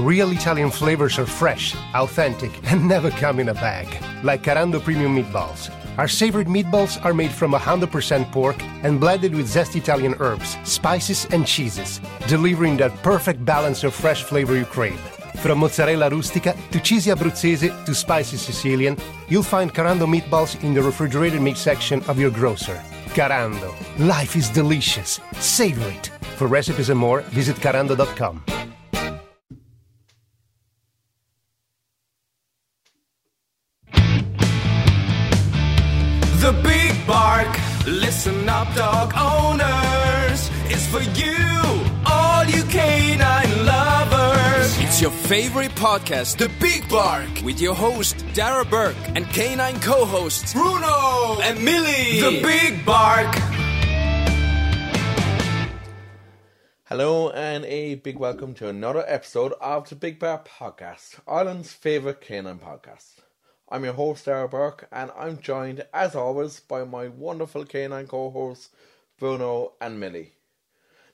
Real Italian flavors are fresh, authentic, and never come in a bag. Like Carando Premium Meatballs. Our savored meatballs are made from 100% pork and blended with zest Italian herbs, spices, and cheeses, delivering that perfect balance of fresh flavor you crave. From mozzarella rustica to cheesy Abruzzese to spicy Sicilian, you'll find Carando meatballs in the refrigerated meat section of your grocer. Carando. Life is delicious. Savor it. For recipes and more, visit carando.com. The Big Bark. Listen up, dog owners. It's for you, all you canine lovers. It's your favorite podcast, The Big Bark, with your host, Darragh Burke, and canine co hosts, Bruno and Milly. The Big Bark. Hello and a big welcome to another episode of the Big Bark Podcast, Ireland's favourite canine podcast. I'm your host, Darragh Burke, and I'm joined, as always, by my wonderful canine co-hosts, Bruno and Milly.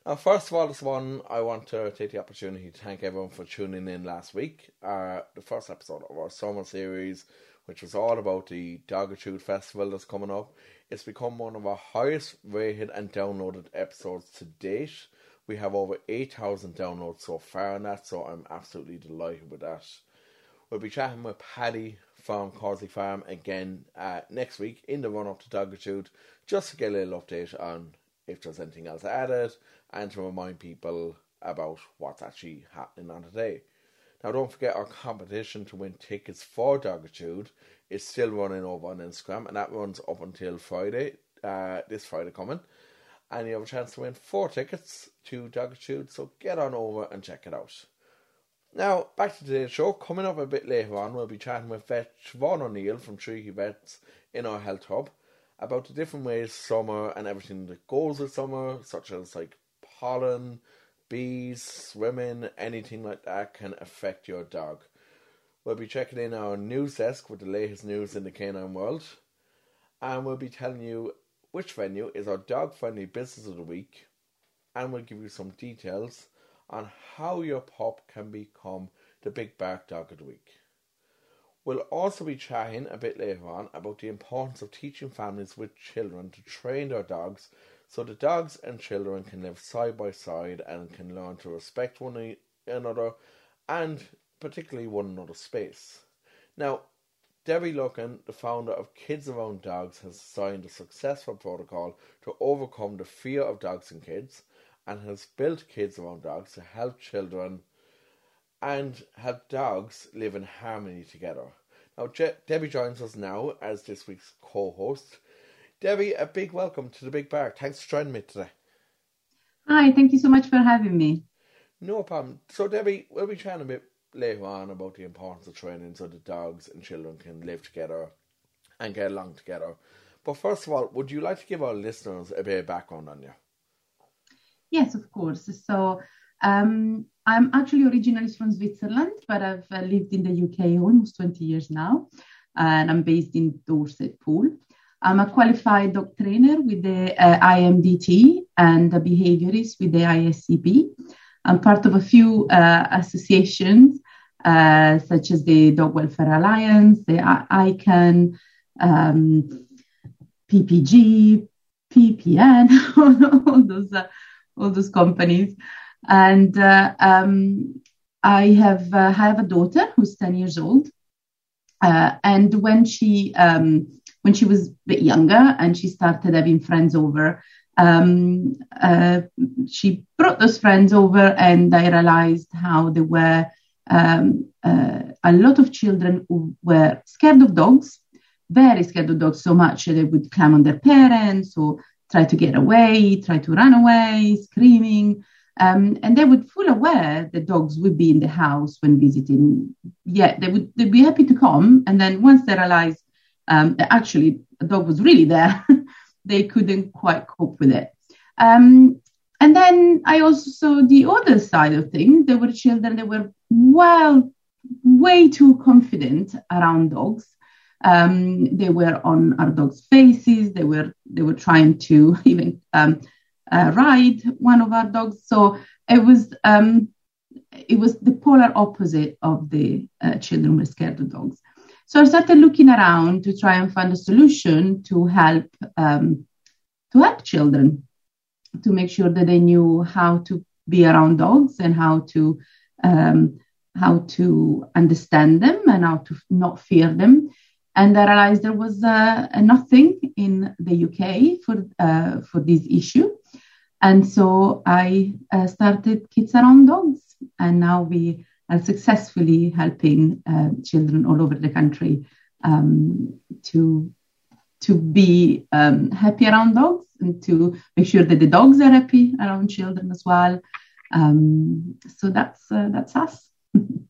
Now, first of all, this one, I want to take the opportunity to thank everyone for tuning in last week, uh, the first episode of our summer series, which was all about the Dogitude Festival that's coming up. It's become one of our highest rated and downloaded episodes to date. We have over 8,000 downloads so far on that, so I'm absolutely delighted with that. We'll be chatting with Paddy from Causey Farm again uh, next week in the run up to Dogitude, just to get a little update on if there's anything else added and to remind people about what's actually happening on today. Now, don't forget our competition to win tickets for Dogitude is still running over on Instagram, and that runs up until Friday, uh, this Friday coming. And you have a chance to win four tickets to Dogitude, so get on over and check it out. Now, back to today's show. Coming up a bit later on, we'll be chatting with vet Siobhan O'Neill from Treaty Vets in our health hub about the different ways summer and everything that goes with summer, such as like pollen, bees, swimming, anything like that can affect your dog. We'll be checking in our news desk with the latest news in the canine world, and we'll be telling you which venue is our dog friendly business of the week, and we'll give you some details on how your pup can become the big bark dog of the week. We'll also be chatting a bit later on about the importance of teaching families with children to train their dogs so the dogs and children can live side by side and can learn to respect one another and particularly one another's space. Now, Debby Lucken, the founder of Kids Around Dogs, has signed a successful protocol to overcome the fear of dogs and kids and has built Kids Around Dogs to help children and help dogs live in harmony together. Now, Je- Debby joins us now as this week's co host. Debby, a big welcome to the Big Bark. Thanks for joining me today. Hi, thank you so much for having me. No problem. So, Debby, we'll be chatting a bit later on about the importance of training so that dogs and children can live together and get along together. But first of all, would you like to give our listeners a bit of background on you? Yes, of course. So um, I'm actually originally from Switzerland, but I've uh, lived in the UK almost 20 years now, and I'm based in Dorset Poole. I'm a qualified dog trainer with the uh, IMDT and a behaviorist with the ISCB. I'm part of a few uh, associations, uh, such as the Dog Welfare Alliance, the ICANN, um, PPG, PPN, all those uh, all those companies. And uh, um, I have uh, have a daughter who's ten years old, uh, and when she um, when she was a bit younger and she started having friends over, um, uh, she brought those friends over, and I realized how they were. Um, uh, a lot of children who were scared of dogs, very scared of dogs so much that they would climb on their parents or try to get away, try to run away, screaming. Um, and they would full aware the dogs would be in the house when visiting. Yeah, they would they'd be happy to come. And then once they realized um, that actually a dog was really there, they couldn't quite cope with it. Um, and then I also saw the other side of things. There were children that were well, way too confident around dogs. Um, they were on our dogs' faces. They were they were trying to even um, uh, ride one of our dogs. So it was um, it was the polar opposite of the uh, children were scared of dogs. So I started looking around to try and find a solution to help um, to help children to make sure that they knew how to be around dogs and how to um, how to understand them and how to not fear them. And I realized there was uh, nothing in the UK for uh, for this issue, and so I uh, started Kids Around Dogs, and now we are successfully helping uh, children all over the country um, to to be um, happy around dogs and to make sure that the dogs are happy around children as well. Um, so that's uh, that's us.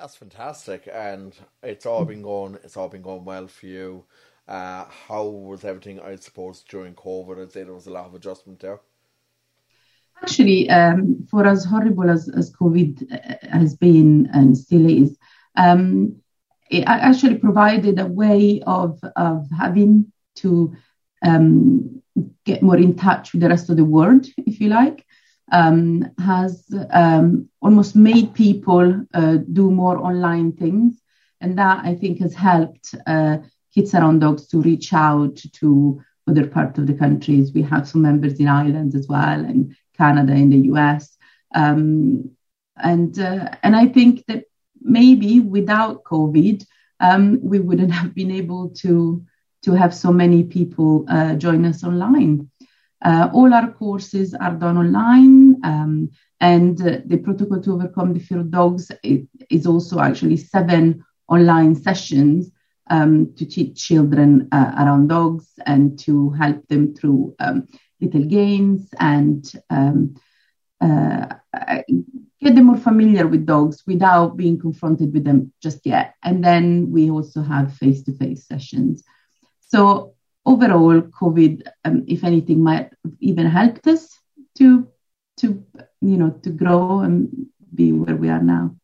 that's fantastic, and it's all been going. It's all been going well for you. Uh, how was everything? I suppose during COVID, I'd say there was a lot of adjustment there. Actually, um, for as horrible as, as COVID uh, has been and still is, um, it actually provided a way of, of having to um, get more in touch with the rest of the world, if you like, um, has um, almost made people uh, do more online things. And that I think has helped uh, Kids Around Dogs to reach out to other parts of the countries. We have some members in Ireland as well, and Canada, in the US. Um, and, uh, and I think that maybe without COVID, um, we wouldn't have been able to, to have so many people uh, join us online. Uh, all our courses are done online, um, and uh, the protocol to overcome the fear of dogs is also actually seven online sessions um, to teach children uh, around dogs and to help them through um, little games and um, uh, get them more familiar with dogs without being confronted with them just yet. And then we also have face to face sessions. So, overall, COVID, um, if anything, might even helped us to, to, you know, to grow and be where we are now.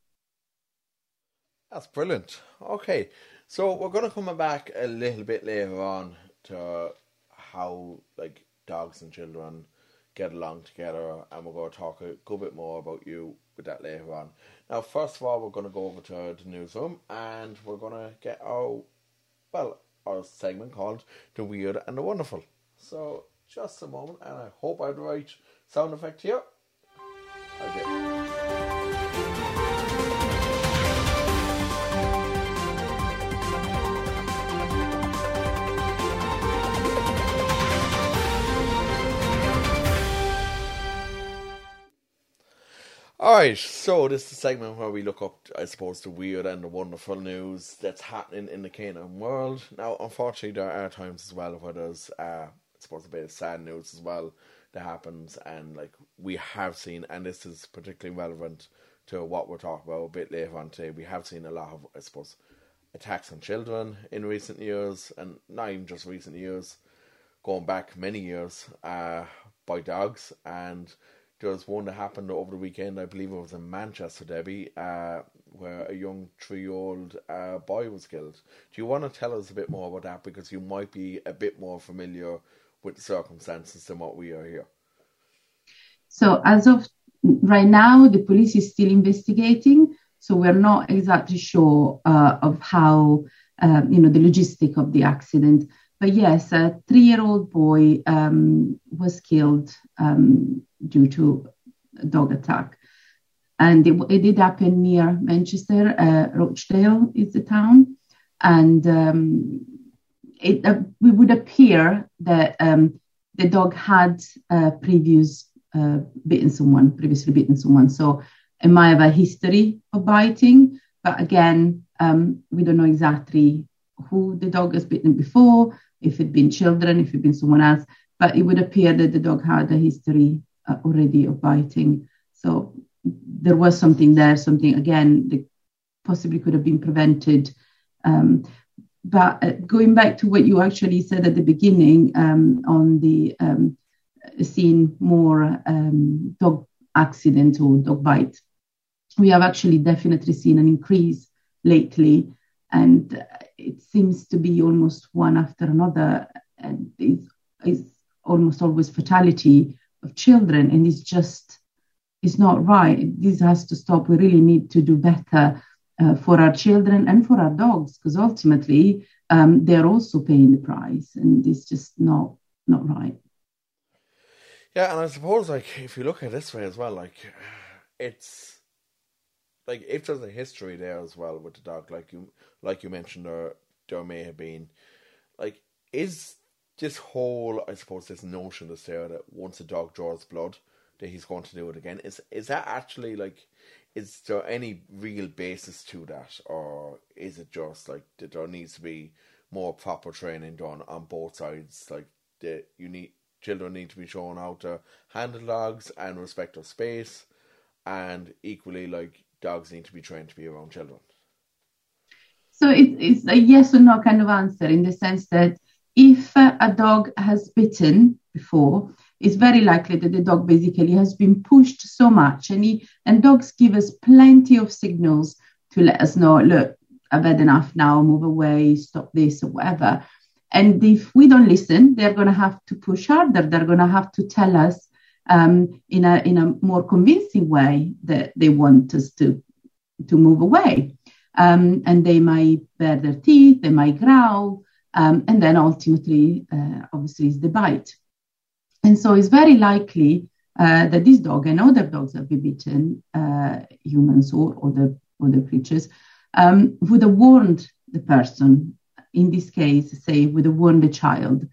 That's brilliant. Okay, so we're going to come back a little bit later on to how like dogs and children get along together, and we're going to talk a good bit more about you with that later on. Now, first of all, we're going to go over to the newsroom, and we're going to get our well our segment called "The Weird and the Wonderful." So, just a moment, and I hope I have the right sound effect here. Okay. Alright, so this is the segment where we look up, I suppose, the weird and the wonderful news that's happening in the canine world. Now, unfortunately, there are times as well where there's, uh, I suppose, a bit of sad news as well that happens, and like we have seen, and this is particularly relevant to what we're talking about a bit later on today. We have seen a lot of, I suppose, attacks on children in recent years, and not even just recent years, going back many years, uh, by dogs, and was one that happened over the weekend. I believe it was in Manchester, Debby, uh, where a young three-year-old uh, boy was killed. Do you want to tell us a bit more about that because you might be a bit more familiar with the circumstances than what we are here? So, as of right now, the police is still investigating. So we're not exactly sure uh, of how uh, you know the logistic of the accident. But yes, a three-year-old boy um, was killed um, due to a dog attack. And it, it did happen near Manchester. Uh, Rochdale is the town. And um, it, uh, it would appear that um, the dog had uh, previous uh, bitten someone, previously bitten someone. So it might have a history of biting. But again, um, we don't know exactly who the dog has bitten before, if it'd been children, if it'd been someone else. But it would appear that the dog had a history uh, already of biting. So there was something there, something again that possibly could have been prevented. Um, but uh, going back to what you actually said at the beginning um, on the um, seeing more um, dog accidents or dog bites, we have actually definitely seen an increase lately, and it seems to be almost one after another, and it's, almost always fatality of children, and it's just it's not right. This has to stop. We really need to do better uh, for our children and for our dogs because ultimately um, they're also paying the price, and it's just not not right. Yeah, and I suppose like if you look at it this way as well, like it's like if there's a history there as well with the dog, like you like you mentioned, there there may have been like is this whole I suppose this notion that's there that once a dog draws blood that he's going to do it again? Is is that actually like is there any real basis to that? Or is it just like that there needs to be more proper training done on both sides? Like the you need children need to be shown how to handle dogs and respect their space, and equally, like dogs need to be trained to be around children. So it, it's a yes or no kind of answer in the sense that if a dog has bitten before, it's very likely that the dog basically has been pushed so much, and he, and dogs give us plenty of signals to let us know, look, I've had enough now, move away, stop this, or whatever. And if we don't listen, they're going to have to push harder. They're going to have to tell us um, in a in a more convincing way that they want us to to move away. Um, and they might bare their teeth, they might growl, um, and then ultimately, uh, obviously, is the bite. And so it's very likely uh, that this dog and other dogs that have bitten, uh, humans or other other creatures, um, would have warned the person in this case, say, with a wounded child.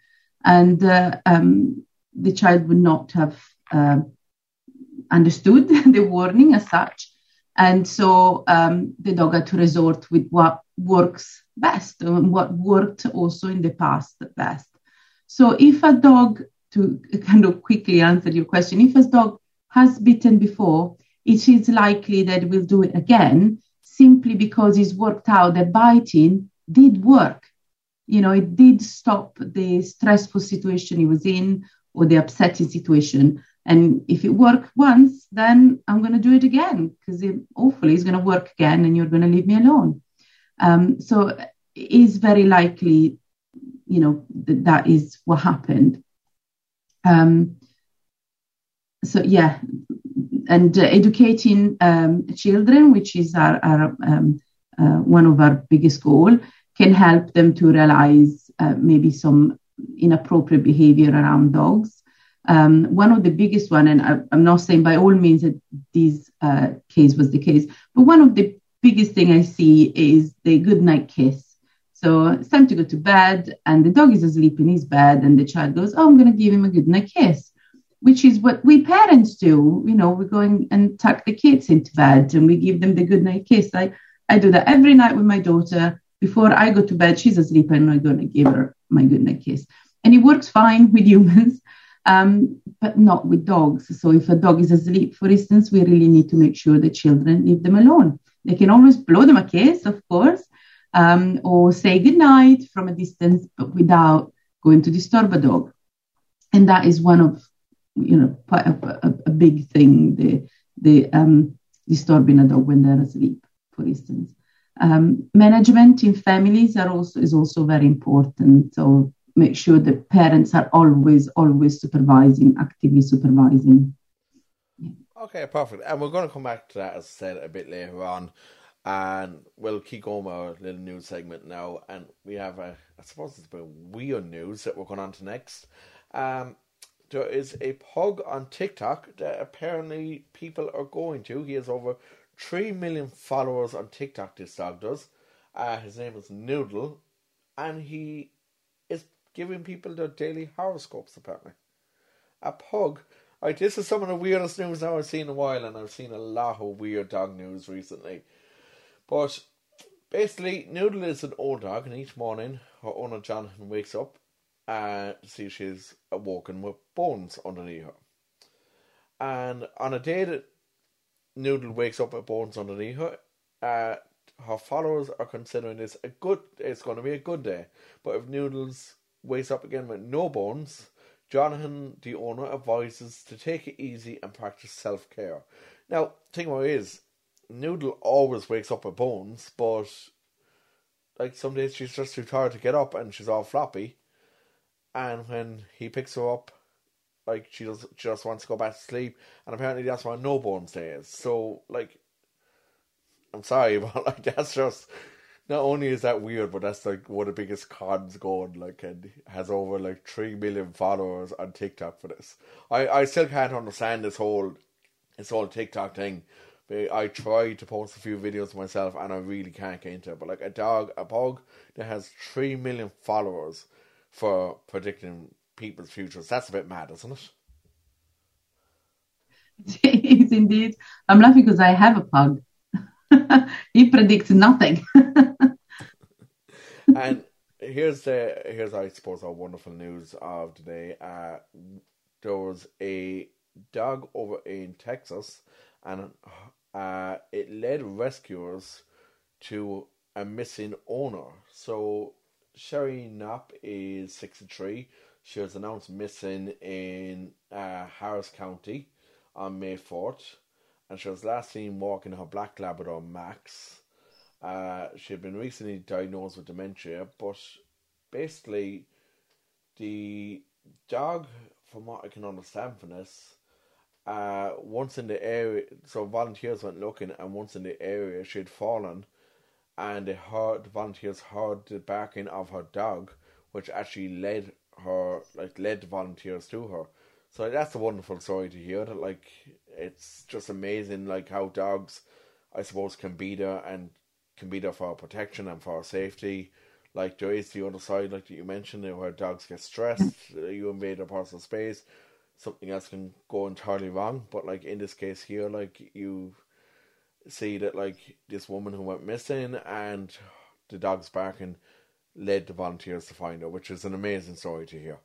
And uh, um, the child would not have uh, understood the warning as such. And so um, the dog had to resort with what works best and what worked also in the past best. So if a dog, to kind of quickly answer your question, if a dog has bitten before, it is likely that it will do it again simply because it's worked out that biting did work you know, it did stop the stressful situation he was in or the upsetting situation. And if it worked once, then I'm going to do it again because it, hopefully it's going to work again and you're going to leave me alone. Um, so it is very likely, you know, that that is what happened. Um, so yeah, and uh, educating um, children, which is our, our um, uh, one of our biggest goal, can help them to realize uh, maybe some inappropriate behavior around dogs. Um, one of the biggest one, and I, am not saying by all means that this uh, case was the case, but one of the biggest thing I see is the good night kiss. So it's time to go to bed, and the dog is asleep in his bed, and the child goes, "Oh, I'm going to give him a good night kiss," which is what we parents do. You know, we go and tuck the kids into bed, and we give them the good night kiss. I I do that every night with my daughter before I go to bed, she's asleep and I'm going to give her my goodnight kiss. And it works fine with humans, um, but not with dogs. So if a dog is asleep, for instance, we really need to make sure the children leave them alone. They can always blow them a kiss, of course, um, or say goodnight from a distance, but without going to disturb a dog. And that is one of, you know, quite a, a, a big thing, the, the um, disturbing a dog when they're asleep, for instance. Um, management in families are also is also very important. So make sure that parents are always always supervising, actively supervising. Okay, perfect. And we're going to come back to that, as I said, a bit later on. And we'll keep going our little news segment now. And we have, a, I suppose it's a bit weird news that we're going on to next. Um, there is a pug on TikTok that apparently people are going to. He has over 3 million followers on TikTok, this dog does. Uh, his name is Noodle, and he giving people their daily horoscopes, apparently. A pug. Right, this is some of the weirdest news I've seen in a while, and I've seen a lot of weird dog news recently. But basically, Noodle is an old dog, and each morning her owner Jonathan wakes up uh, to see she's awoken with bones underneath her. And on a day that Noodle wakes up with bones underneath her. Uh, her followers are considering this a good. It's going to be a good day. But if Noodles wakes up again with no bones, Jonathan, the owner, advises to take it easy and practice self care. Now, thing about is, Noodle always wakes up with bones, but like some days she's just too tired to get up and she's all floppy. And when he picks her up like she just she just wants to go back to sleep, and apparently that's why no bones days. So like, I'm sorry, but like that's just not only is that weird, but that's like one of the biggest cons going. Like, and has over like three million followers on TikTok for this. I I still can't understand this whole this whole TikTok thing. I tried to post a few videos myself, and I really can't get into it. But like a dog, a pug that has three million followers for predicting people's futures. That's a bit mad, isn't it? It is indeed. I'm laughing because I have a pug. he predicts nothing. and here's the here's I suppose our wonderful news of today. Uh, there was a dog over in Texas, and uh, it led rescuers to a missing owner. So Sherry Knapp is sixty three. She was announced missing in uh, Harris County on May 4th, and she was last seen walking her black Labrador Max. Uh, she had been recently diagnosed with dementia, but basically, the dog, from what I can understand from this, uh, once in the area, so volunteers went looking, and once in the area, she had fallen, and they heard the volunteers heard the barking of her dog, which actually led her like led the volunteers to her. So that's a wonderful story to hear. That like it's just amazing like how dogs, I suppose, can be there and can be there for our protection and for our safety. Like there is the other side, like that you mentioned, where dogs get stressed, uh, you invade a personal space, something else can go entirely wrong. But like in this case here, like you see that like this woman who went missing and the dog's barking led the volunteers to find her, which is an amazing story to hear.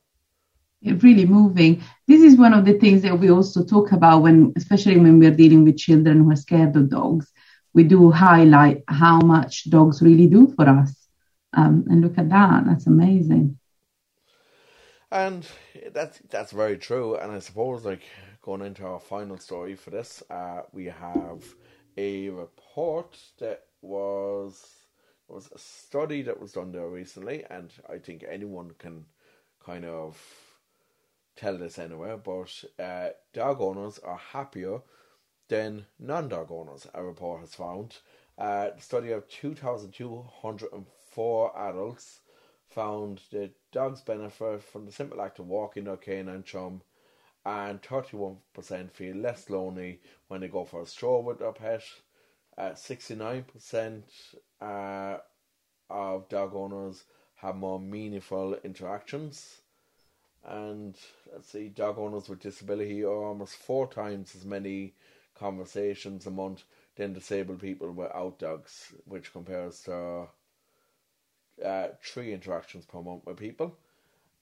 Really moving. This is one of the things that we also talk about when, especially when we're dealing with children who are scared of dogs. We do highlight how much dogs really do for us. Um, and look at that, that's amazing. And that's that's very true. And I suppose like going into our final story for this, uh, we have a report that was was a study that was done there recently, and I think anyone can kind of tell this anywhere, but uh, dog owners are happier than non-dog owners. A report has found. Uh, study of two thousand two hundred and four adults found that dogs benefit from the simple act of walking their canine chum, and thirty one percent feel less lonely when they go for a stroll with their pet. Uh, 69% uh, of dog owners have more meaningful interactions. And let's see, dog owners with disability are almost four times as many conversations a month than disabled people without dogs, which compares to uh, three interactions per month with people.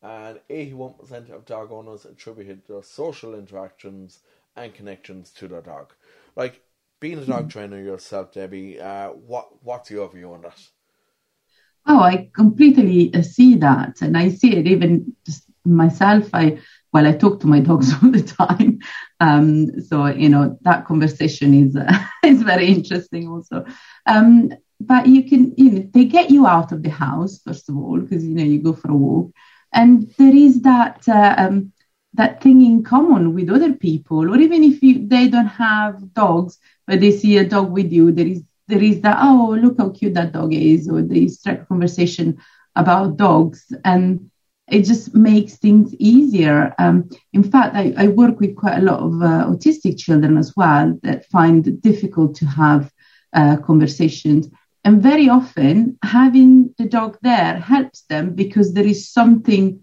And 81% of dog owners attributed their social interactions and connections to their dog. Like, being a dog trainer yourself, Debby, uh, what what's your view on that? Oh, I completely uh, see that, and I see it even just myself. I well, I talk to my dogs all the time, um, so you know that conversation is uh, is very interesting also. Um, but you can, you know, they get you out of the house first of all because you know you go for a walk, and there is that. Uh, um, that thing in common with other people, or even if you, they don't have dogs, but they see a dog with you, there is there is that oh look how cute that dog is, or they a conversation about dogs, and it just makes things easier. Um, in fact, I, I, work with quite a lot of uh, autistic children as well that find it difficult to have uh, conversations. And very often, having the dog there helps them because there is something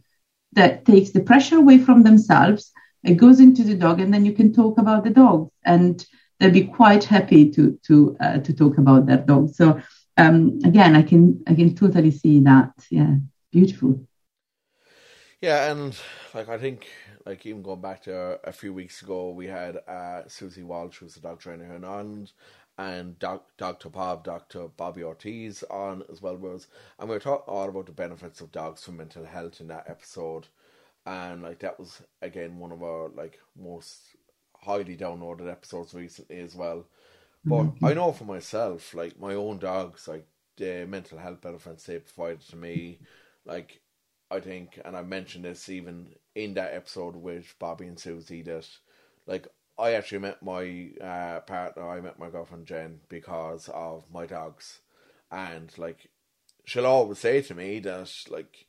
that takes the pressure away from themselves. It goes into the dog, and then you can talk about the dog, and they'll be quite happy to to uh, to talk about their dog. So um, again, I can I can totally see that. Yeah, beautiful. Yeah, and like I think, like even going back to a few weeks ago, we had uh, Susie Walsh, who's a dog trainer here in Ireland, and doc, Dr. Bob, Dr. Bobby Ortiz on as well was, and we were talking all about the benefits of dogs for mental health in that episode, and like that was again one of our like most highly downloaded episodes recently as well. But mm-hmm. I know for myself, like my own dogs, like the mental health benefits they provided to me, like I think, and I mentioned this even in that episode with Bobby and Susie, that like I actually met my uh, partner, I met my girlfriend Jen because of my dogs, and like she'll always say to me that like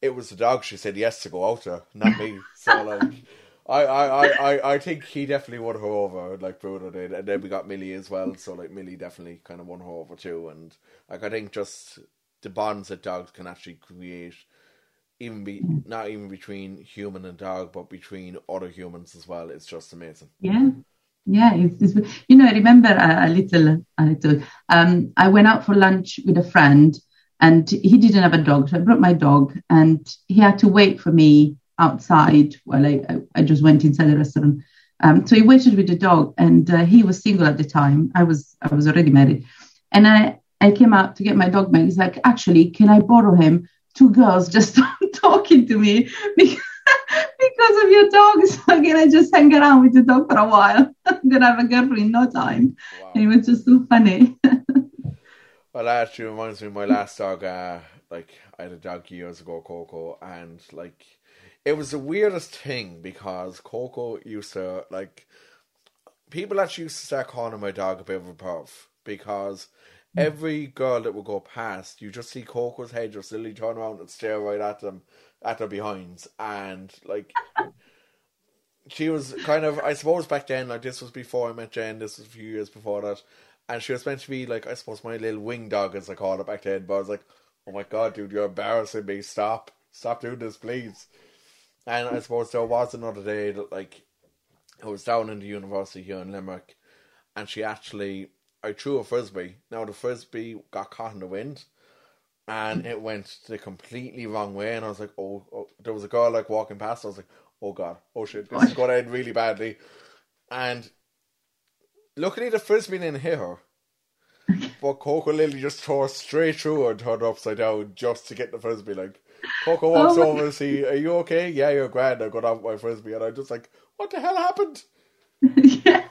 it was the dog she said yes to go out to, not me. so like. I, I, I, I think he definitely won her over, like Bruno did, and then we got Milly as well. So like Milly definitely kind of won her over too, and like I think just the bonds that dogs can actually create, even be not even between human and dog, but between other humans as well. It's just amazing. Yeah, yeah. It's, it's, you know, I remember a, a little, a little. Um, I went out for lunch with a friend, and he didn't have a dog, so I brought my dog, and he had to wait for me outside while I, I just went inside the restaurant. Um, so he waited with the dog, and uh, he was single at the time. I was I was already married, and I I came out to get my dog back. He's like, actually, can I borrow him? Two girls just talking to me because, because of your dog. So can I just hang around with the dog for a while? I'm gonna have a girlfriend in no time. Wow. And it was just so funny. Well, that actually reminds me of my last dog. Uh, like I had a dog years ago, Coco, and like it was the weirdest thing because Coco used to like people actually used to start calling my dog a bit of a perv because Hmm. every girl that would go past, you just see Coco's head just literally turn around and stare right at them at their behinds, and like she was kind of I suppose back then like this was before I met Jen. This was a few years before that. And she was meant to be like I suppose my little wing dog as I called it back then, but I was like, Oh my god, dude, you're embarrassing me. Stop. Stop doing this, please. And I suppose there was another day that like I was down in the university here in Limerick and she actually I threw a frisbee. Now the frisbee got caught in the wind and it went the completely wrong way and I was like, oh, oh there was a girl like walking past, I was like, Oh god, oh shit, this is gonna end really badly. And luckily the frisbee didn't hit her. But Coco Lily just tore straight through her and turned her upside down just to get the frisbee. Like Coco oh walks Oh over and see, Are you okay? Yeah, you're grand. I got out my frisbee and I'm just like, What the hell happened? yeah.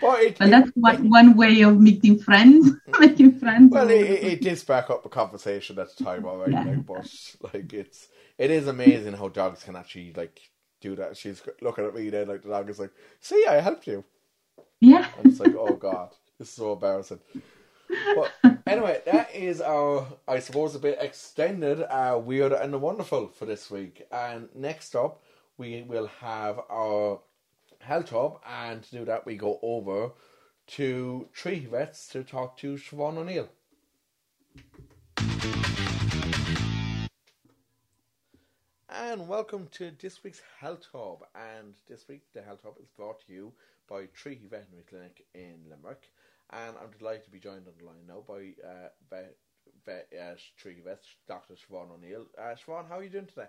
But it, But that's one, one way of meeting friends, making friends. well, it, it, it did spark up a conversation at the time, alright. Yeah. Like, but like, it's it is amazing how dogs can actually like do that. She's looking at me then, like the dog is like, "See, I helped you." yeah. I'm just like, "Oh God, this is so embarrassing." But anyway, that is our, I suppose, a bit extended, uh, weird and wonderful for this week. And next up, we will have our health hub, and to do that, we go over to Treaty Vets to talk to Siobhan O'Neill. And welcome to this week's Health Hub. And this week, the Health Hub is brought to you by Treaty Veterinary Clinic in Limerick. And I'm delighted to be joined on the line now by uh, vet, vet, uh, Treaty Vet, Dr. Siobhan O'Neill. Uh, Siobhan, how are you doing today?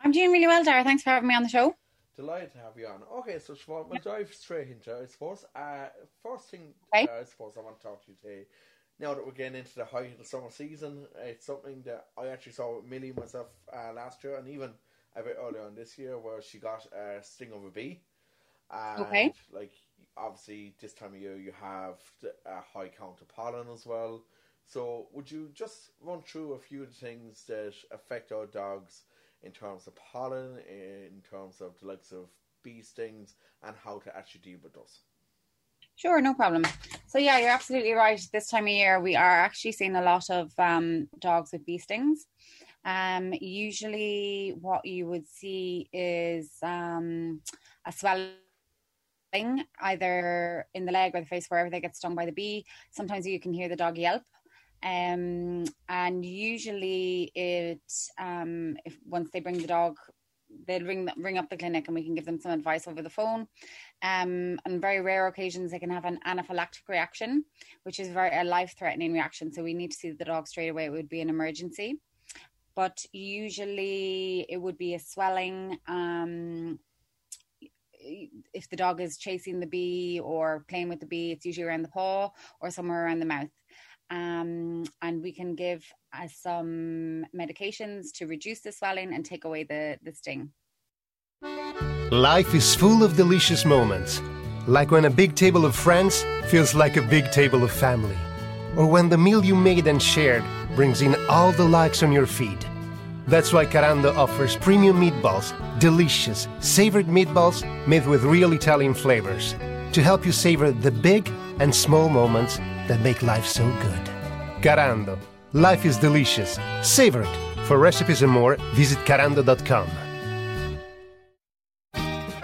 I'm doing really well, Darragh. Thanks for having me on the show. Delighted to have you on. Okay, so Siobhan, we'll dive straight into it, I suppose. Uh, first thing, Okay. uh, I suppose I want to talk to you today. Now that we're getting into the height of the summer season, it's something that I actually saw with Milly myself uh, last year, and even a bit earlier on this year, where she got a sting of a bee. And, Okay. Like obviously, this time of year you have the- a high count of pollen as well. So, would you just run through a few of the things that affect our dogs in terms of pollen, in terms of the likes of bee stings, and how to actually deal with those? Sure, no problem. So yeah, you're absolutely right. This time of year, we are actually seeing a lot of um, dogs with bee stings. Um, usually, what you would see is um, a swelling either in the leg or the face, wherever they get stung by the bee. Sometimes you can hear the dog yelp. Um, and usually, it um, if once they bring the dog, they'll ring ring up the clinic and we can give them some advice over the phone. Um, on very rare occasions, they can have an anaphylactic reaction, which is very a life threatening reaction. So we need to see the dog straight away. It would be an emergency. But usually it would be a swelling. Um, if the dog is chasing the bee or playing with the bee, it's usually around the paw or somewhere around the mouth. Um, and we can give uh, some medications to reduce the swelling and take away the, the sting. Life is full of delicious moments, like when a big table of friends feels like a big table of family, or when the meal you made and shared brings in all the likes on your feed. That's why Carando offers premium meatballs, delicious, savored meatballs made with real Italian flavors to help you savor the big and small moments that make life so good. Carando, life is delicious. Savor it. For recipes and more, visit carando.com.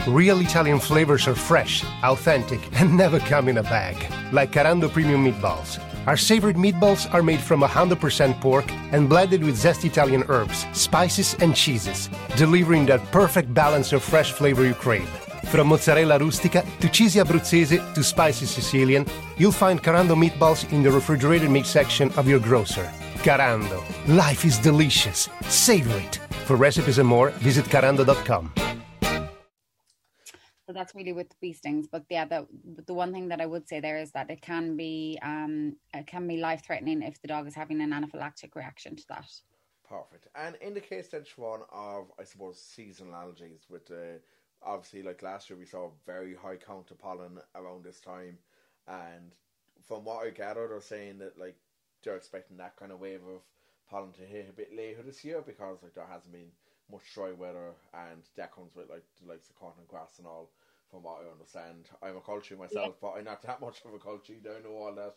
Real Italian flavors are fresh, authentic, and never come in a bag. Like Carando Premium Meatballs. Our savored meatballs are made from 100% pork and blended with zesty Italian herbs, spices, and cheeses, delivering that perfect balance of fresh flavor you crave. From mozzarella rustica to cheesy Abruzzese to spicy Sicilian, you'll find Carando meatballs in the refrigerated meat section of your grocer. Carando. Life is delicious. Savor it. For recipes and more, visit carando.com. So that's really with bee stings. But yeah, the the one thing that I would say there is that it can be um it can be life threatening if the dog is having an anaphylactic reaction to that. Perfect. And in the case then one of I suppose seasonal allergies with uh, obviously like last year we saw a very high count of pollen around this time and from what I gathered they're saying that like they're expecting that kind of wave of pollen to hit a bit later this year because like there hasn't been much dry weather and that comes with like the likes of cotton and grass and all from what I understand. I'm a culture myself, yeah. but I'm not that much of a culture. Don't know all that.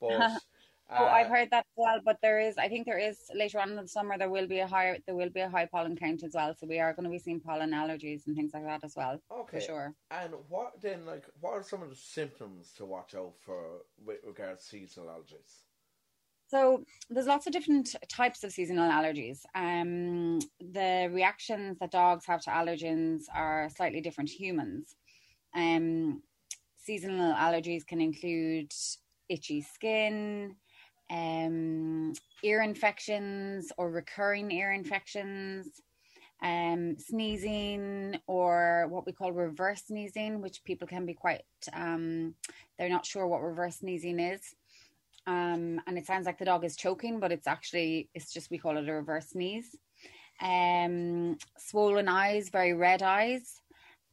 But Oh, I've heard that as well, but there is, I think there is later on in the summer there will be a higher, there will be a high pollen count as well. So we are going to be seeing pollen allergies and things like that as well. Okay, for sure. And what then, like, what are some of the symptoms to watch out for with regards to seasonal allergies? So there's lots of different types of seasonal allergies. Um, the reactions that dogs have to allergens are slightly different to humans. Um, seasonal allergies can include itchy skin, um, ear infections or recurring ear infections, um, sneezing or what we call reverse sneezing, which people can be quite, um, they're not sure what reverse sneezing is. Um, and it sounds like the dog is choking, but it's actually, it's just, we call it a reverse sneeze. Um, swollen eyes, very red eyes,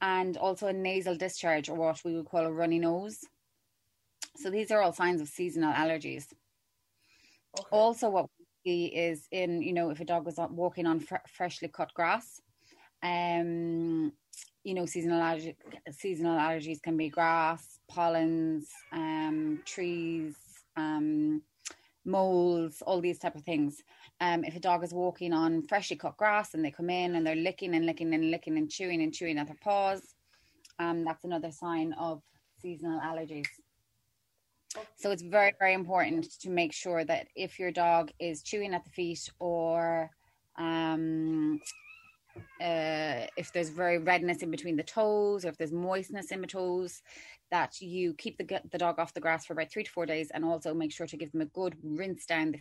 and also a nasal discharge or what we would call a runny nose. So these are all signs of seasonal allergies. Okay. Also, what we see is in you know if a dog was walking on fr- freshly cut grass, um, you know seasonal allergy, seasonal allergies can be grass, pollens, um, trees, um, moles, all these type of things. Um, if a dog is walking on freshly cut grass and they come in and they're licking and licking and licking and chewing and chewing at their paws, um, that's another sign of seasonal allergies. So it's very, very important to make sure that if your dog is chewing at the feet or um, uh, if there's very redness in between the toes or if there's moistness in the toes, that you keep the, the dog off the grass for about three to four days and also make sure to give them a good rinse down. The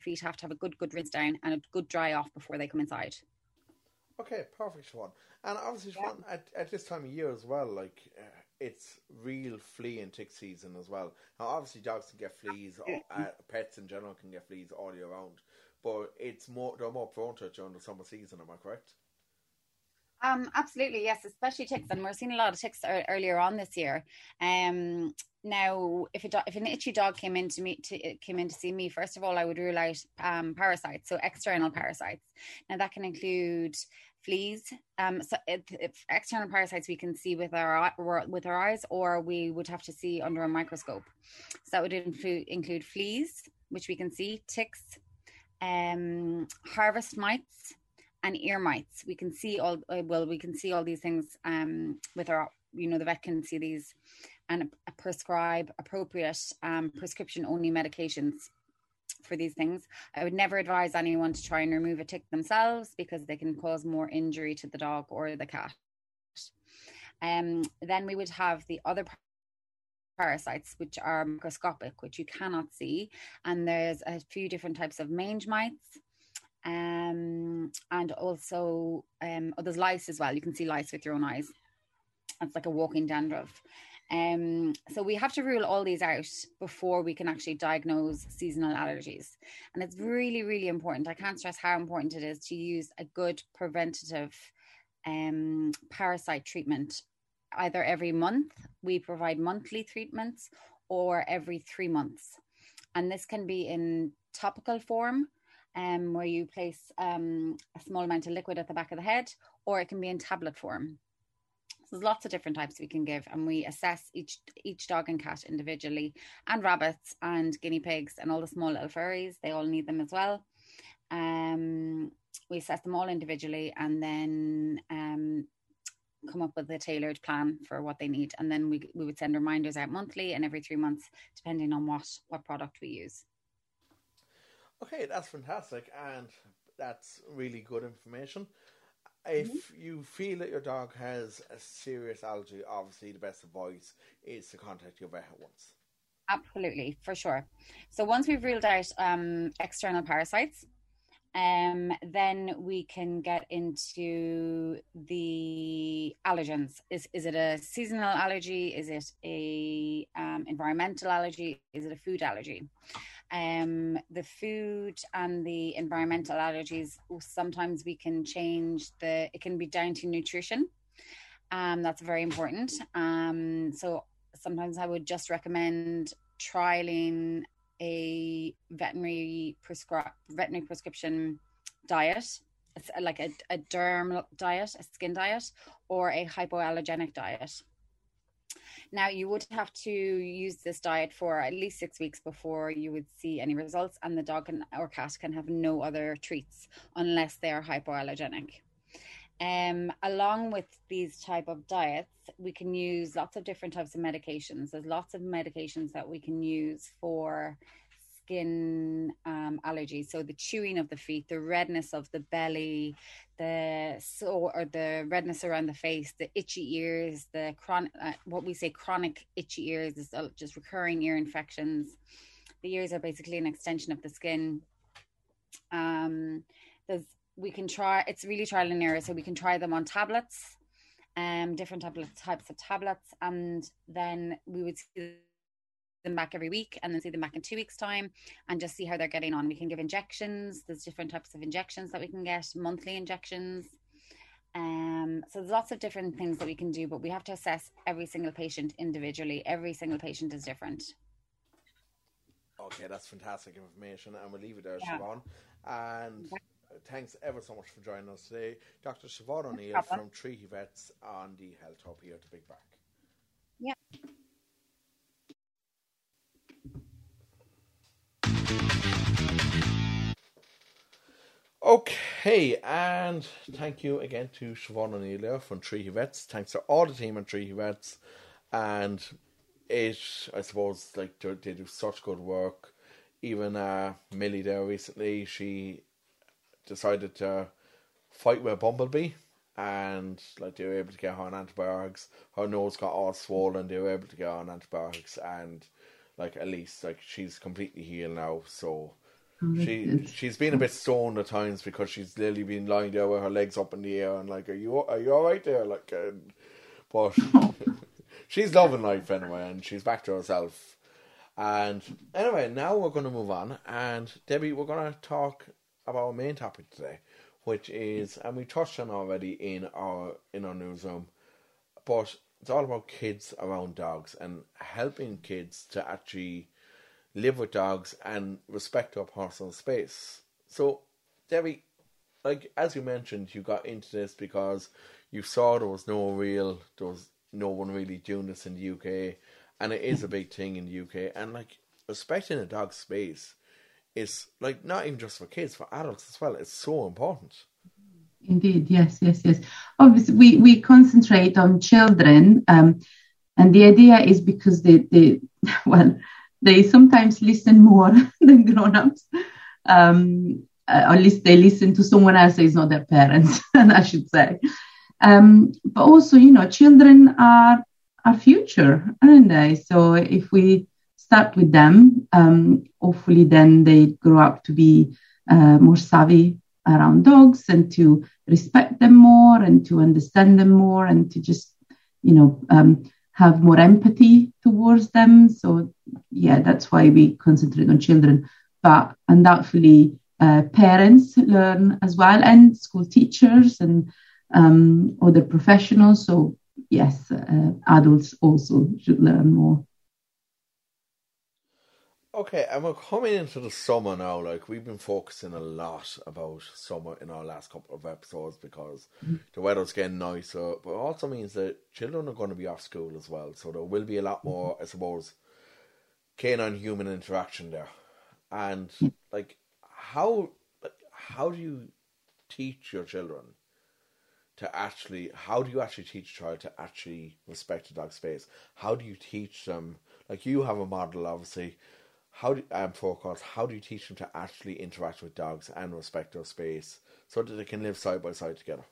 feet have to have a good, good rinse down and a good dry off before they come inside. Okay, perfect, Siobhan. And obviously, yeah. at, at this time of year as well, like uh, it's real flea and tick season as well. Now, obviously, dogs can get fleas, uh, pets in general can get fleas all year round, but it's more they're more prone to it during the summer season. Am I correct? Um, absolutely, yes, especially ticks, and we're seeing a lot of ticks er- earlier on this year. Um, now, if a do- if an itchy dog came in to me to, came in to see me, first of all, I would rule out um, parasites, so external parasites. Now that can include fleas. Um, so if, if external parasites we can see with our with our eyes, or we would have to see under a microscope. So that would include include fleas, which we can see, ticks, um, harvest mites, and ear mites. We can see all uh, well, we can see all these things um, with our you know the vet can see these and prescribe appropriate um, prescription only medications for these things. I would never advise anyone to try and remove a tick themselves because they can cause more injury to the dog or the cat. Um, then we would have the other parasites, which are microscopic, which you cannot see. And there's a few different types of mange mites. Um, and also, um, oh, there's lice as well. You can see lice with your own eyes. It's like a walking dandruff. Um, so we have to rule all these out before we can actually diagnose seasonal allergies. And it's really, really important. I can't stress how important it is to use a good preventative um, parasite treatment either every month. We provide monthly treatments or every three months. And this can be in topical form um, where you place um, a small amount of liquid at the back of the head, or it can be in tablet form. There's lots of different types we can give, and we assess each each dog and cat individually, and rabbits and guinea pigs and all the small little furries. They all need them as well. Um, we assess them all individually, and then um, come up with a tailored plan for what they need, and then we we would send reminders out monthly and every three months, depending on what what product we use. Okay, that's fantastic, and that's really good information. If mm-hmm. you feel that your dog has a serious allergy, obviously the best advice is to contact your vet at once. Absolutely, for sure. So once we've ruled out um, external parasites, um, then we can get into the allergens. Is is it a seasonal allergy? Is it a um, environmental allergy? Is it a food allergy? Um, the food and the environmental allergies, sometimes we can change the, it can be down to nutrition. Um, that's very important. Um, so sometimes I would just recommend trialing a veterinary prescri- veterinary prescription diet. It's like a, a derm diet, a skin diet, or a hypoallergenic diet. Now, you would have to use this diet for at least six weeks before you would see any results, and the dog can, or cat can have no other treats unless they are hypoallergenic. Um, along with these type of diets, we can use lots of different types of medications. There's lots of medications that we can use for skin um, allergies. So the chewing of the feet, the redness of the belly, the so or the redness around the face, the itchy ears, the chronic uh, what we say chronic itchy ears is uh, just recurring ear infections. The ears are basically an extension of the skin. Um, there's we can try. It's really trial and error, so we can try them on tablets, um, different tablets types of tablets, and then we would see them back every week and then see them back in two weeks time and just see how they're getting on. We can give injections. There's different types of injections that we can get monthly injections. Um, so there's lots of different things that we can do but we have to assess every single patient individually. Every single patient is different. Okay that's fantastic information and we'll leave it there yeah. Siobhan. And yeah. thanks ever so much for joining us today. Dr. Siobhan O'Neill from Treaty Vets on the Health Hub here at the Big Bark Okay, and thank you again to Siobhan O'Neill from Treaty Vets. Thanks to all the team at Treaty Vets. And it, I suppose, like they do such good work. Even uh, Milly there recently, she decided to fight with bumblebee and like they were able to get her on antibiotics. Her nose got all swollen, they were able to get her on antibiotics and like at least like she's completely healed now, so she she's been a bit stoned at times because she's literally been lying there with her legs up in the air and like, are you are you all right there? Like, uh, but she's loving life anyway, and she's back to herself. And anyway, now we're going to move on, and Debby, we're going to talk about our main topic today, which is, and we touched on already in our in our newsroom, but it's all about kids around dogs and helping kids to actually live with dogs and respect our personal space. So, Debby, like as you mentioned, you got into this because you saw there was no real, there was no one really doing this in the UK, and it is a big thing in the UK. And like respecting a dog's space is like not even just for kids, for adults as well. It's so important. Indeed, yes, yes, yes. Obviously, we we concentrate on children, um, and the idea is because the they well they sometimes listen more than grown-ups. Um, uh, at least they listen to someone else is not their parents i should say. Um, but also you know children are our future aren't they? So if we start with them um, hopefully then they grow up to be uh, more savvy around dogs and to respect them more and to understand them more and to just you know um, have more empathy towards them. So, yeah, that's why we concentrate on children. But undoubtedly, uh, parents learn as well, and school teachers and um, other professionals. So, yes, uh, adults also should learn more. Okay, and we're coming into the summer now. Like we've been focusing a lot about summer in our last couple of episodes because mm. the weather's getting nicer, but it also means that children are going to be off school as well. So there will be a lot mm-hmm. more, I suppose, canine human interaction there. And mm. like, how like, how do you teach your children to actually? How do you actually teach a child to actually respect a dog's space? How do you teach them? Like you have a model, obviously how do um, course, how do you teach them to actually interact with dogs and respect their space so that they can live side by side together?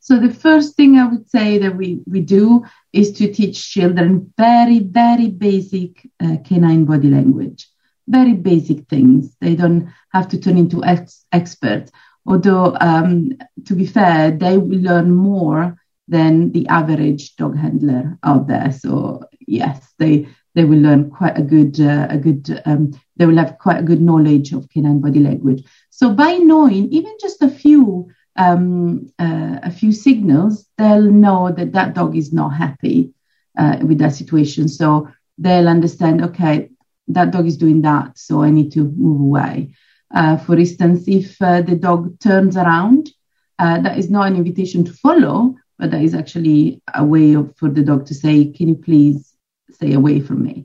So the first thing I would say that we, we do is to teach children very, very basic uh, canine body language, very basic things. They don't have to turn into ex- experts. Although, um, to be fair, they will learn more than the average dog handler out there. So yes, they they will learn quite a good, uh, a good, um, they will have quite a good knowledge of canine body language. So by knowing even just a few, um, uh, a few signals, they'll know that that dog is not happy uh, with that situation. So they'll understand, okay, that dog is doing that, so I need to move away. Uh, for instance, if uh, the dog turns around, uh, that is not an invitation to follow, but that is actually a way of, for the dog to say, "Can you please stay away from me.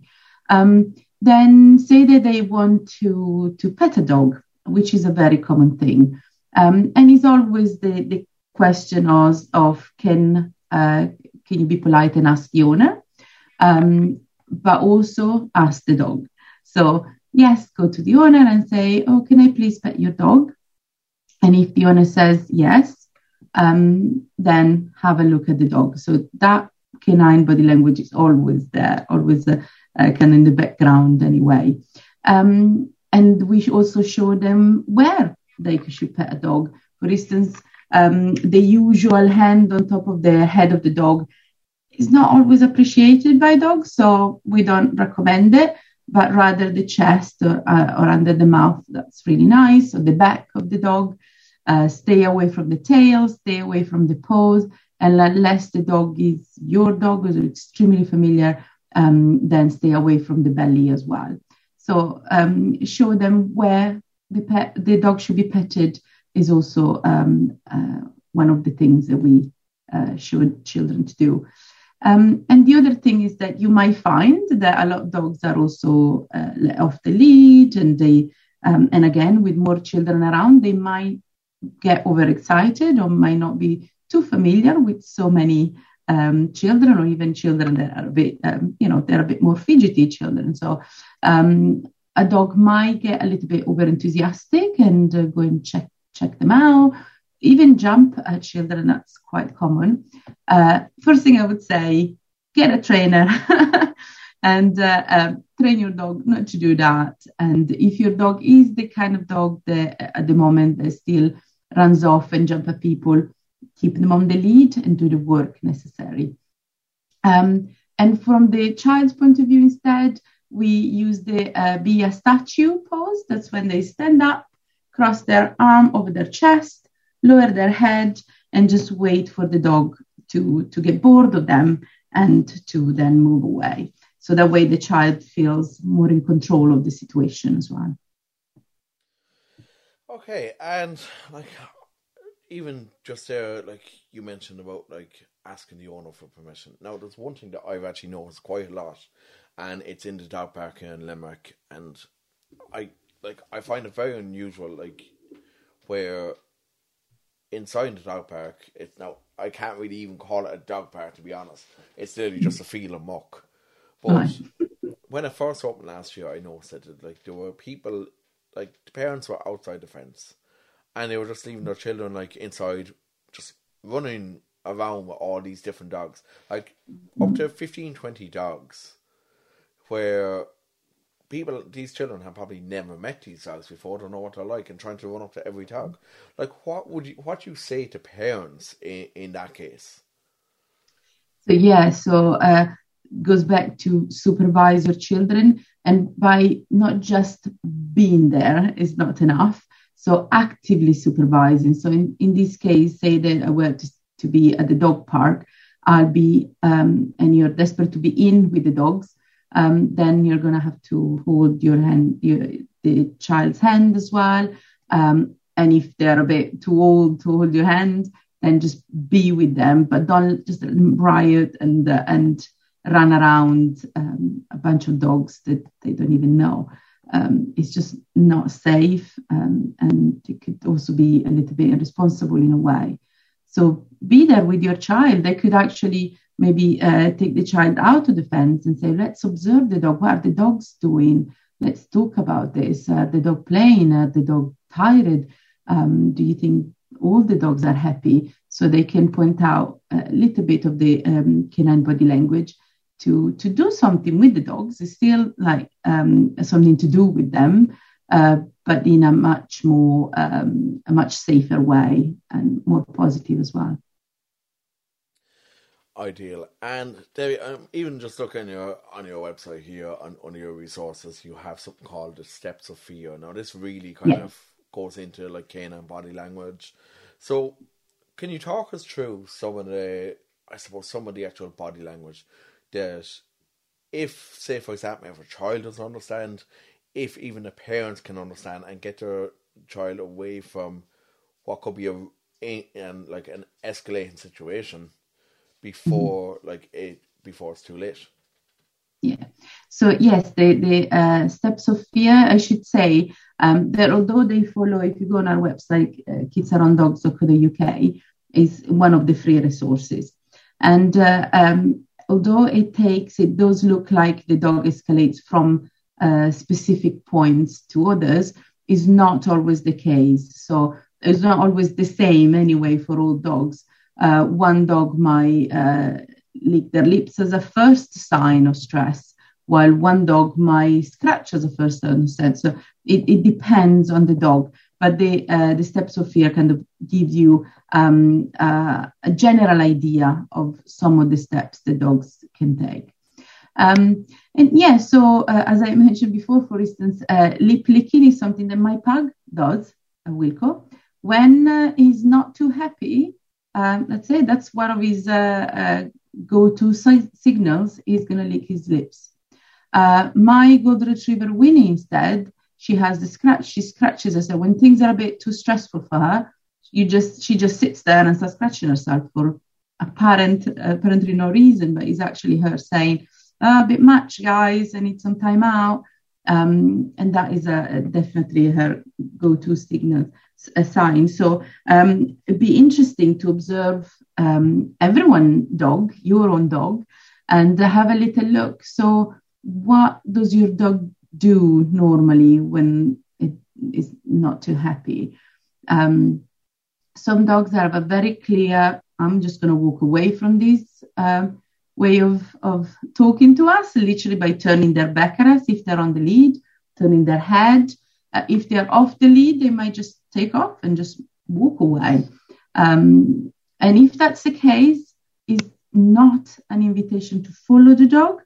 Um, then say that they want to, to pet a dog, which is a very common thing. Um, and it's always the, the question of, of can, uh, can you be polite and ask the owner, um, but also ask the dog. So yes, go to the owner and say, oh, can I please pet your dog? And if the owner says yes, um, then have a look at the dog. So that canine body language is always there, always uh, uh, kind of in the background anyway. Um, and we also show them where they should pet a dog. For instance, um, the usual hand on top of the head of the dog is not always appreciated by dogs, so we don't recommend it, but rather the chest or, uh, or under the mouth. That's really nice, or the back of the dog. Uh, stay away from the tail, stay away from the paws, unless the dog is your dog is extremely familiar, um, then stay away from the belly as well. So um, show them where the pet, the dog should be petted is also um, uh, one of the things that we uh, show children to do. Um, and the other thing is that you might find that a lot of dogs are also uh, off the lead, and they, um, and again, with more children around, they might get overexcited or might not be too familiar with so many um, children or even children that are a bit, um, you know, they're a bit more fidgety children. So um, a dog might get a little bit over enthusiastic and uh, go and check check them out, even jump at children. That's quite common. Uh, first thing I would say, get a trainer. and uh, uh, train your dog not to do that. And if your dog is the kind of dog that at the moment still runs off and jump at people, keep them on the lead and do the work necessary. Um, and from the child's point of view, instead, we use the uh, be a statue pose. That's when they stand up, cross their arm over their chest, lower their head, and just wait for the dog to, to get bored of them and to then move away. So that way the child feels more in control of the situation as well. Okay, and like even just there, like you mentioned about like asking the owner for permission. Now, there's one thing that I've actually noticed quite a lot, and it's in the dog park here in Limerick, and I like I find it very unusual, like where inside the dog park, it's now I can't really even call it a dog park to be honest. It's literally just a field of muck. But when it first opened last year, I noticed that like there were people, like the parents were outside the fence and they were just leaving their children like inside, just running around with all these different dogs, like up to 15, 20 dogs, where people, these children have probably never met these dogs before, don't know what they're like, and trying to run up to every dog. Like, what would you, what you say to parents in, in that case? So yeah, so uh, goes back to supervise your children, and by not just being there is not enough. So actively supervising. So in, in this case, say that I were to, to be at the dog park, I'll be, um, and you're desperate to be in with the dogs. um, then you're going to have to hold your hand, your, the child's hand as well. Um, and if they're a bit too old to hold your hand, then just be with them, but don't just riot and uh, and run around um, a bunch of dogs that they don't even know. Um, it's just not safe, um, and it could also be a little bit irresponsible in a way. So be there with your child. They could actually maybe uh, take the child out to the fence and say, let's observe the dog. What are the dogs doing? Let's talk about this. The dog playing? The dog tired? Um, do you think all the dogs are happy? So they can point out a little bit of the um, canine body language to, to do something with the dogs. It's still like um, something to do with them, uh, but in a much more, um, a much safer way and more positive as well ideal. And Debby, um, even just looking on your on your website here on, on your resources, you have something called the Steps of Fear. Now, this really kind yeah. of goes into like canine body language. So, can you talk us through some of the, I suppose, some of the actual body language that, if say for example, if a child doesn't understand, if even the parents can understand and get their child away from what could be a, a like an escalating situation before mm-hmm. like it before it's too late. Yeah. So yes the the uh, steps of fear i should say um, that although they follow if you go on our website uh, kidsarounddogs.co.uk is one of the free resources. And uh, um, although it takes it does look like the dog escalates from uh, specific points to others is not always the case so it's not always the same anyway for all dogs uh, one dog might uh, lick their lips as a first sign of stress, while one dog might scratch as a first sign of stress. So it, it depends on the dog. But the, uh, the steps of fear kind of give you um, uh, a general idea of some of the steps the dogs can take. Um, and yeah, so uh, as I mentioned before, for instance, uh, lip licking is something that my pug does, Wilco, when uh, he's not too happy um, let's say that's one of his uh, uh, go-to si- signals. He's going to lick his lips. Uh, my golden retriever Winnie, instead, she has the scratch. She scratches herself when things are a bit too stressful for her. You just she just sits there and starts scratching herself for apparent apparently no reason, but it's actually her saying, oh, "A bit much, guys. I need some time out." Um, and that is a, a definitely her go-to signal a sign. So um, it'd be interesting to observe um, everyone dog, your own dog, and have a little look. So what does your dog do normally when it is not too happy? Um, some dogs have a very clear, I'm just going to walk away from this uh, way of, of talking to us, literally by turning their back at us if they're on the lead, turning their head. Uh, if they're off the lead, they might just take off and just walk away. Um, and if that's the case, is not an invitation to follow the dog.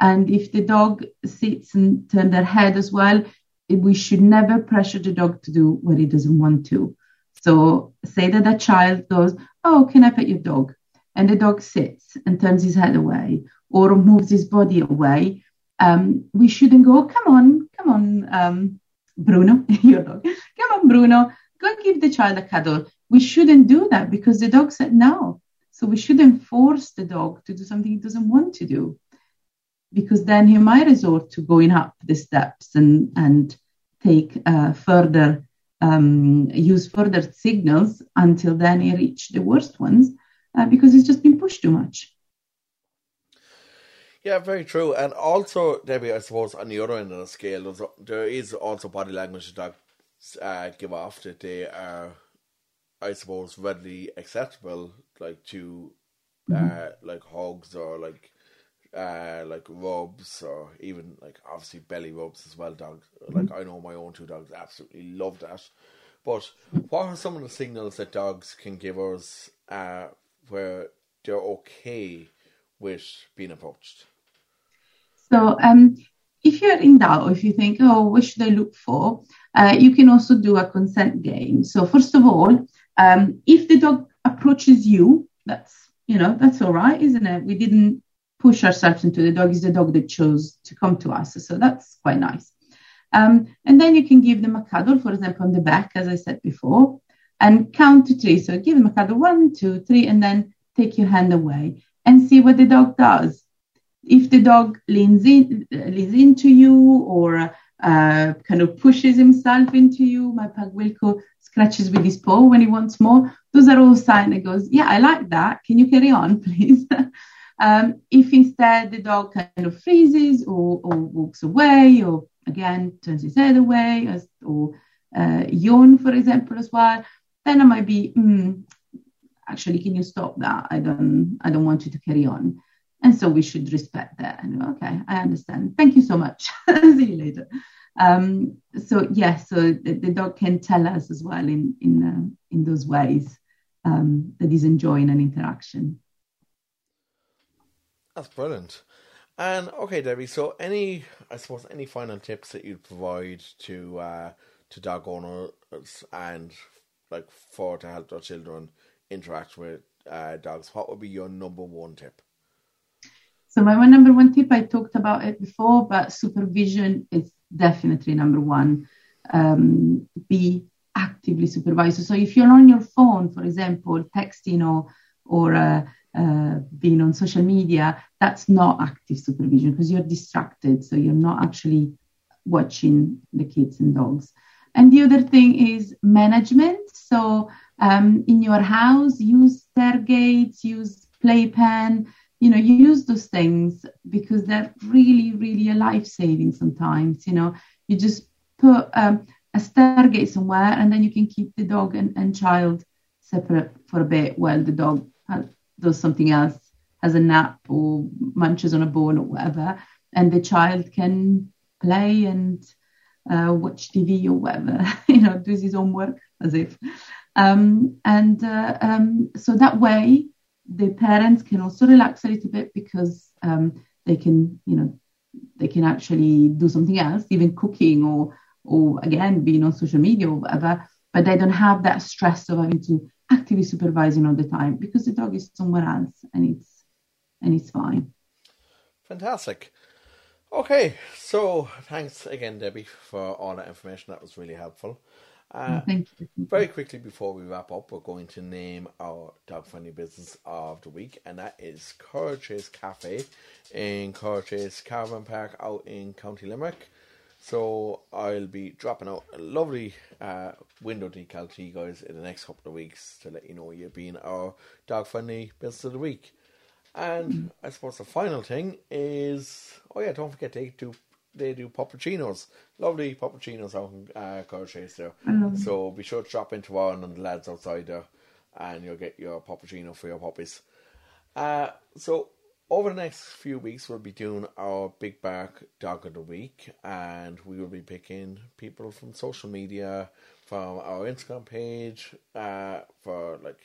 And if the dog sits and turns their head as well, we should never pressure the dog to do what he doesn't want to. So say that a child goes, "Oh, can I pet your dog?" and the dog sits and turns his head away or moves his body away. Um, we shouldn't go, "Come on, come on, um, Bruno, your dog, come on, Bruno, go give the child a cuddle. We shouldn't do that because the dog said no. So we shouldn't force the dog to do something he doesn't want to do because then he might resort to going up the steps and, and take uh, further, um, use further signals until then he reach the worst ones uh, because he's just been pushed too much. Yeah, very true. And also, Debby, I suppose on the other end of the scale, there's, there is also body language that uh, give off that they are, I suppose, readily acceptable, like to, mm-hmm. uh, like hugs or like, uh, like rubs or even like obviously belly rubs as well. Dogs, like I know my own two dogs absolutely love that. But what are some of the signals that dogs can give us, uh, where they're okay with being approached? So um, if you're in doubt, if you think, oh, what should I look for? Uh, you can also do a consent game. So first of all, um, if the dog approaches you, that's you know that's all right, isn't it? We didn't push ourselves into the dog. Is the dog that chose to come to us. So that's quite nice. Um, and then you can give them a cuddle, for example, on the back, as I said before, and count to three. So give them a cuddle, one, two, three, and then take your hand away and see what the dog does. If the dog leans in, leans into you, or uh, kind of pushes himself into you, my pug Wilco scratches with his paw when he wants more. Those are all signs that goes, yeah, I like that. Can you carry on, please? Um, if instead the dog kind of freezes or, or walks away or again turns his head away or uh, yawn, for example, as well, then I might be, mm, actually, can you stop that? I don't, I don't want you to carry on. And so we should respect that. And okay, I understand. Thank you so much. See you later. Um, so yes, yeah, so the, the, dog can tell us as well in in uh, in those ways um, that he's enjoying an interaction. That's brilliant. And okay, Debby. So, any, I suppose, any final tips that you'd provide to uh, to dog owners and like for to help their children interact with uh, dogs? What would be your number one tip? So, my one number one tip, I talked about it before, but supervision is definitely number one. Um, be actively supervised. So, if you're on your phone, for example, texting or or uh, uh, being on social media, that's not active supervision because you're distracted. So you're not actually watching the kids and dogs. And the other thing is management. So um, in your house, use stair gates, use playpen. You know, use those things because they're really, really a life saving sometimes. You know, you just put um, a stair gate somewhere and then you can keep the dog and, and child separate for a bit while the dog does something else, has a nap or munches on a bone or whatever, and the child can play and uh, watch TV or whatever, you know, does his homework as if. Um, and uh, um, so that way, the parents can also relax a little bit because um, they can, you know, they can actually do something else, even cooking or, or again, being on social media or whatever. But they don't have that stress of having to actively supervising all the time because the dog is somewhere else and it's and it's fine. Fantastic. Okay, so thanks again, Debby, for all that information. That was really helpful. Uh, Thank you. Very quickly before we wrap up, we're going to name our dog friendly business of the week, and that is Chase Cafe in Chase Caravan Park out in County Limerick. So I'll be dropping out a lovely uh, window decal to you guys in the next couple of weeks to let you know you've been our dog friendly business of the week. And I suppose the final thing is oh yeah, don't forget they do they do puppuccinos, lovely puppuccinos out in uh, Chase there. So be sure to drop into one and the lads outside there, and you'll get your puppuccino for your puppies. Uh, so over the next few weeks, we'll be doing our Big Bark Dog of the Week, and we will be picking people from social media, from our Instagram page, uh, for like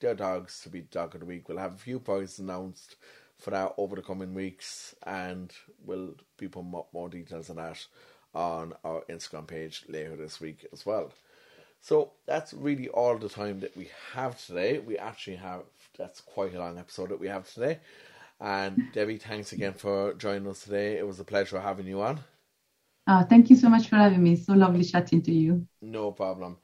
their dogs to be Dog of the Week. We'll have a few prizes announced for that over the coming weeks, and we'll be putting up more details on that on our Instagram page later this week as well. So that's really all the time that we have today. We actually have that's quite a long episode that we have today. And Debby, thanks again for joining us today. It was a pleasure having you on. Oh, thank you so much for having me. So lovely chatting to you. No problem.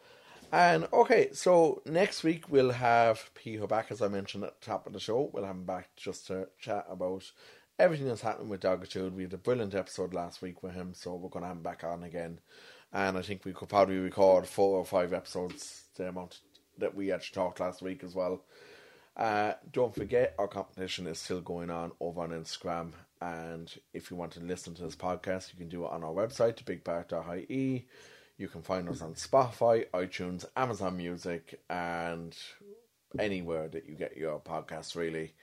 And okay, so next week we'll have Peter back, as I mentioned at the top of the show. We'll have him back just to chat about everything that's happening with Dogitude. We had a brilliant episode last week with him, so we're going to have him back on again. And I think we could probably record four or five episodes, the amount that we actually talked last week as well. Uh, don't forget, our competition is still going on over on Instagram. And if you want to listen to this podcast, you can do it on our website, bigbark.ie. You can find us on Spotify, iTunes, Amazon Music, and anywhere that you get your podcasts, really.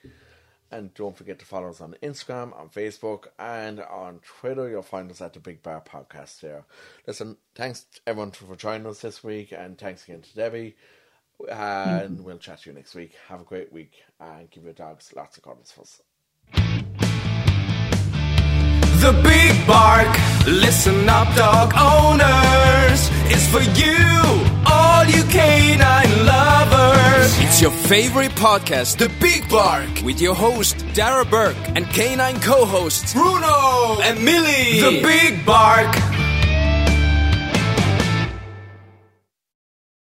And don't forget to follow us on Instagram, on Facebook, and on Twitter. You'll find us at the Big Bark Podcast there. Listen, thanks everyone for joining us this week, and thanks again to Debby. Mm-hmm. And we'll chat to you next week. Have a great week and give your dogs lots of cuddles for us. The Big Bark, listen up, dog owners, is for you, all you canine lovers. It's It's your favorite podcast, The Big Bark, with your host, Darragh Burke, and canine co hosts, Bruno and Milly. The Big Bark